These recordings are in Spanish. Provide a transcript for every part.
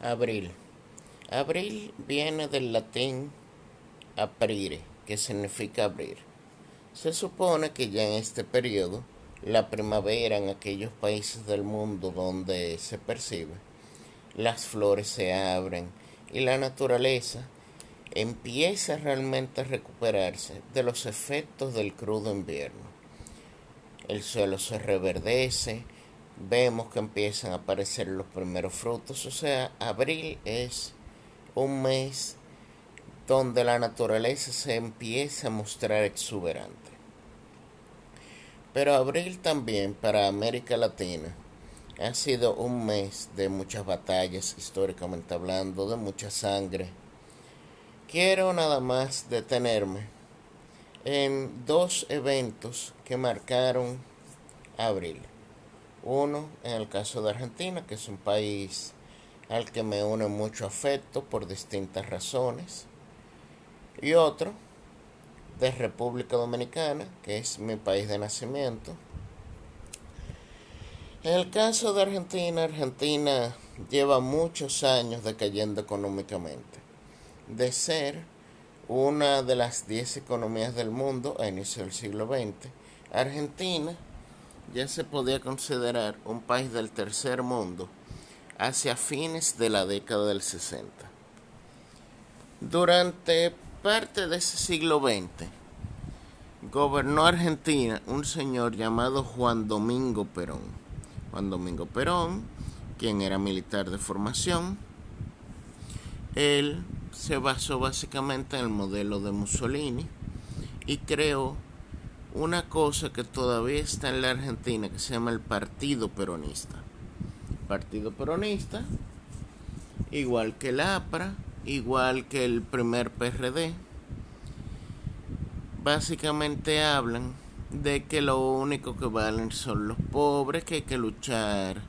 Abril. Abril viene del latín aprire, que significa abrir. Se supone que ya en este periodo, la primavera en aquellos países del mundo donde se percibe, las flores se abren y la naturaleza empieza realmente a recuperarse de los efectos del crudo invierno. El suelo se reverdece, vemos que empiezan a aparecer los primeros frutos. O sea, abril es un mes donde la naturaleza se empieza a mostrar exuberante. Pero abril también para América Latina ha sido un mes de muchas batallas históricamente hablando, de mucha sangre. Quiero nada más detenerme en dos eventos que marcaron abril. Uno, en el caso de Argentina, que es un país al que me une mucho afecto por distintas razones. Y otro, de República Dominicana, que es mi país de nacimiento. En el caso de Argentina, Argentina lleva muchos años decayendo económicamente. De ser una de las 10 economías del mundo a inicio del siglo XX, Argentina ya se podía considerar un país del tercer mundo hacia fines de la década del 60. Durante parte de ese siglo XX, gobernó Argentina un señor llamado Juan Domingo Perón. Juan Domingo Perón, quien era militar de formación, él se basó básicamente en el modelo de Mussolini y creó una cosa que todavía está en la Argentina que se llama el Partido Peronista. Partido Peronista, igual que el APRA, igual que el primer PRD, básicamente hablan de que lo único que valen son los pobres, que hay que luchar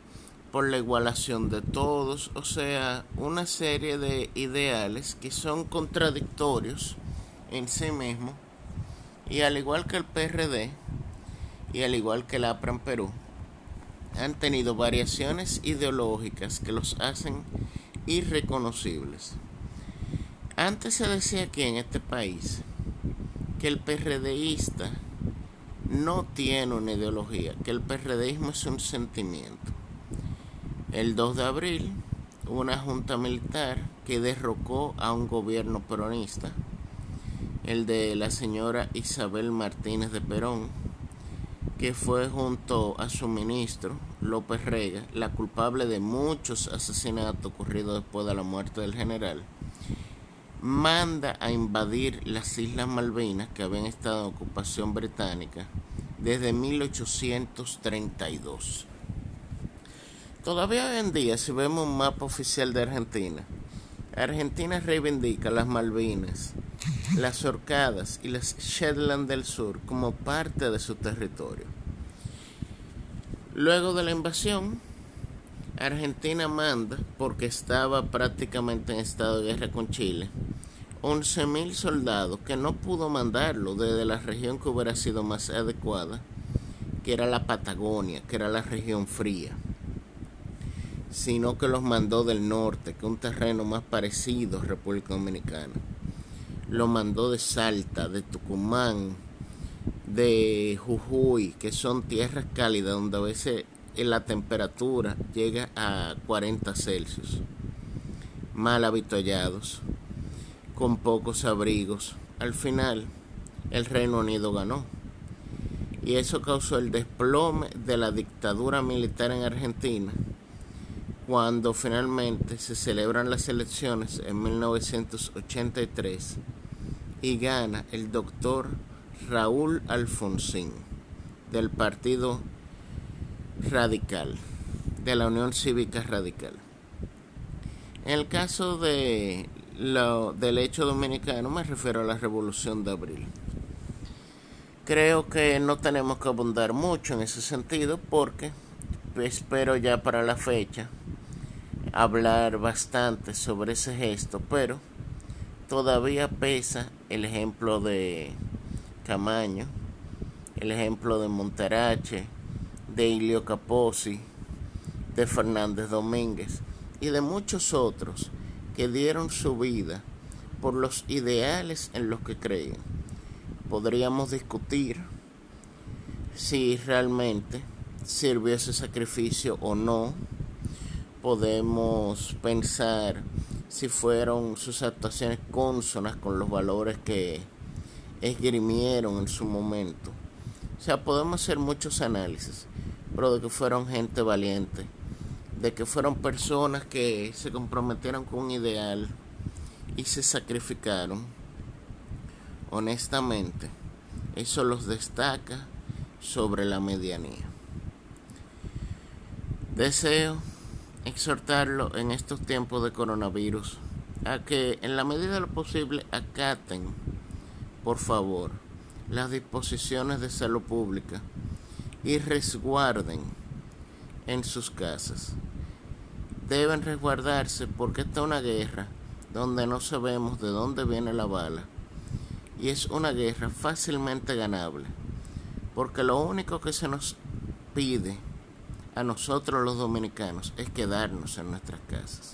por la igualación de todos, o sea, una serie de ideales que son contradictorios en sí mismos y al igual que el PRD y al igual que el APRA en Perú, han tenido variaciones ideológicas que los hacen irreconocibles. Antes se decía aquí en este país que el PRDista no tiene una ideología, que el PRDismo es un sentimiento. El 2 de abril una junta militar que derrocó a un gobierno peronista el de la señora Isabel Martínez de Perón, que fue junto a su ministro López Rega la culpable de muchos asesinatos ocurridos después de la muerte del general, manda a invadir las Islas Malvinas que habían estado en ocupación británica desde 1832. Todavía hoy en día, si vemos un mapa oficial de Argentina, Argentina reivindica las Malvinas las Orcadas y las Shetland del Sur como parte de su territorio. Luego de la invasión, Argentina manda, porque estaba prácticamente en estado de guerra con Chile, 11.000 soldados que no pudo mandarlo desde la región que hubiera sido más adecuada, que era la Patagonia, que era la región fría, sino que los mandó del norte, que un terreno más parecido a República Dominicana lo mandó de Salta, de Tucumán, de Jujuy, que son tierras cálidas donde a veces la temperatura llega a 40 Celsius, mal habituados, con pocos abrigos. Al final, el Reino Unido ganó. Y eso causó el desplome de la dictadura militar en Argentina cuando finalmente se celebran las elecciones en 1983 y gana el doctor Raúl Alfonsín del Partido Radical, de la Unión Cívica Radical. En el caso de lo, del hecho dominicano me refiero a la Revolución de Abril. Creo que no tenemos que abundar mucho en ese sentido porque espero ya para la fecha hablar bastante sobre ese gesto, pero todavía pesa el ejemplo de Camaño, el ejemplo de Monterache, de Ilio Caposi, de Fernández Domínguez, y de muchos otros que dieron su vida por los ideales en los que creen. Podríamos discutir si realmente sirvió ese sacrificio o no. Podemos pensar si fueron sus actuaciones consonas con los valores que esgrimieron en su momento. O sea, podemos hacer muchos análisis, pero de que fueron gente valiente, de que fueron personas que se comprometieron con un ideal y se sacrificaron. Honestamente, eso los destaca sobre la medianía. Deseo exhortarlo en estos tiempos de coronavirus a que en la medida de lo posible acaten, por favor, las disposiciones de salud pública y resguarden en sus casas. Deben resguardarse porque esta es una guerra donde no sabemos de dónde viene la bala y es una guerra fácilmente ganable porque lo único que se nos pide a nosotros los dominicanos es quedarnos en nuestras casas.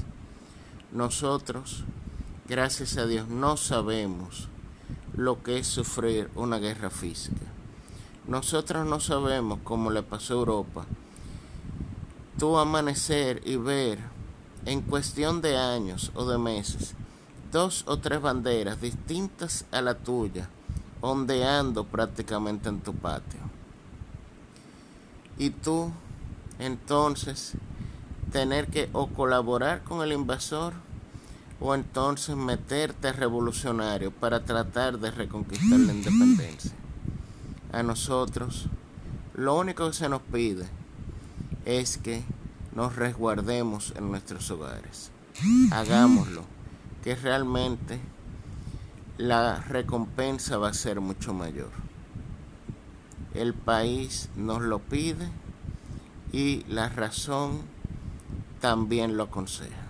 Nosotros, gracias a Dios, no sabemos lo que es sufrir una guerra física. Nosotros no sabemos cómo le pasó a Europa. Tú amanecer y ver en cuestión de años o de meses dos o tres banderas distintas a la tuya ondeando prácticamente en tu patio. Y tú entonces tener que o colaborar con el invasor o entonces meterte revolucionario para tratar de reconquistar la independencia. A nosotros lo único que se nos pide es que nos resguardemos en nuestros hogares. Hagámoslo, que realmente la recompensa va a ser mucho mayor. El país nos lo pide y la razón también lo aconseja.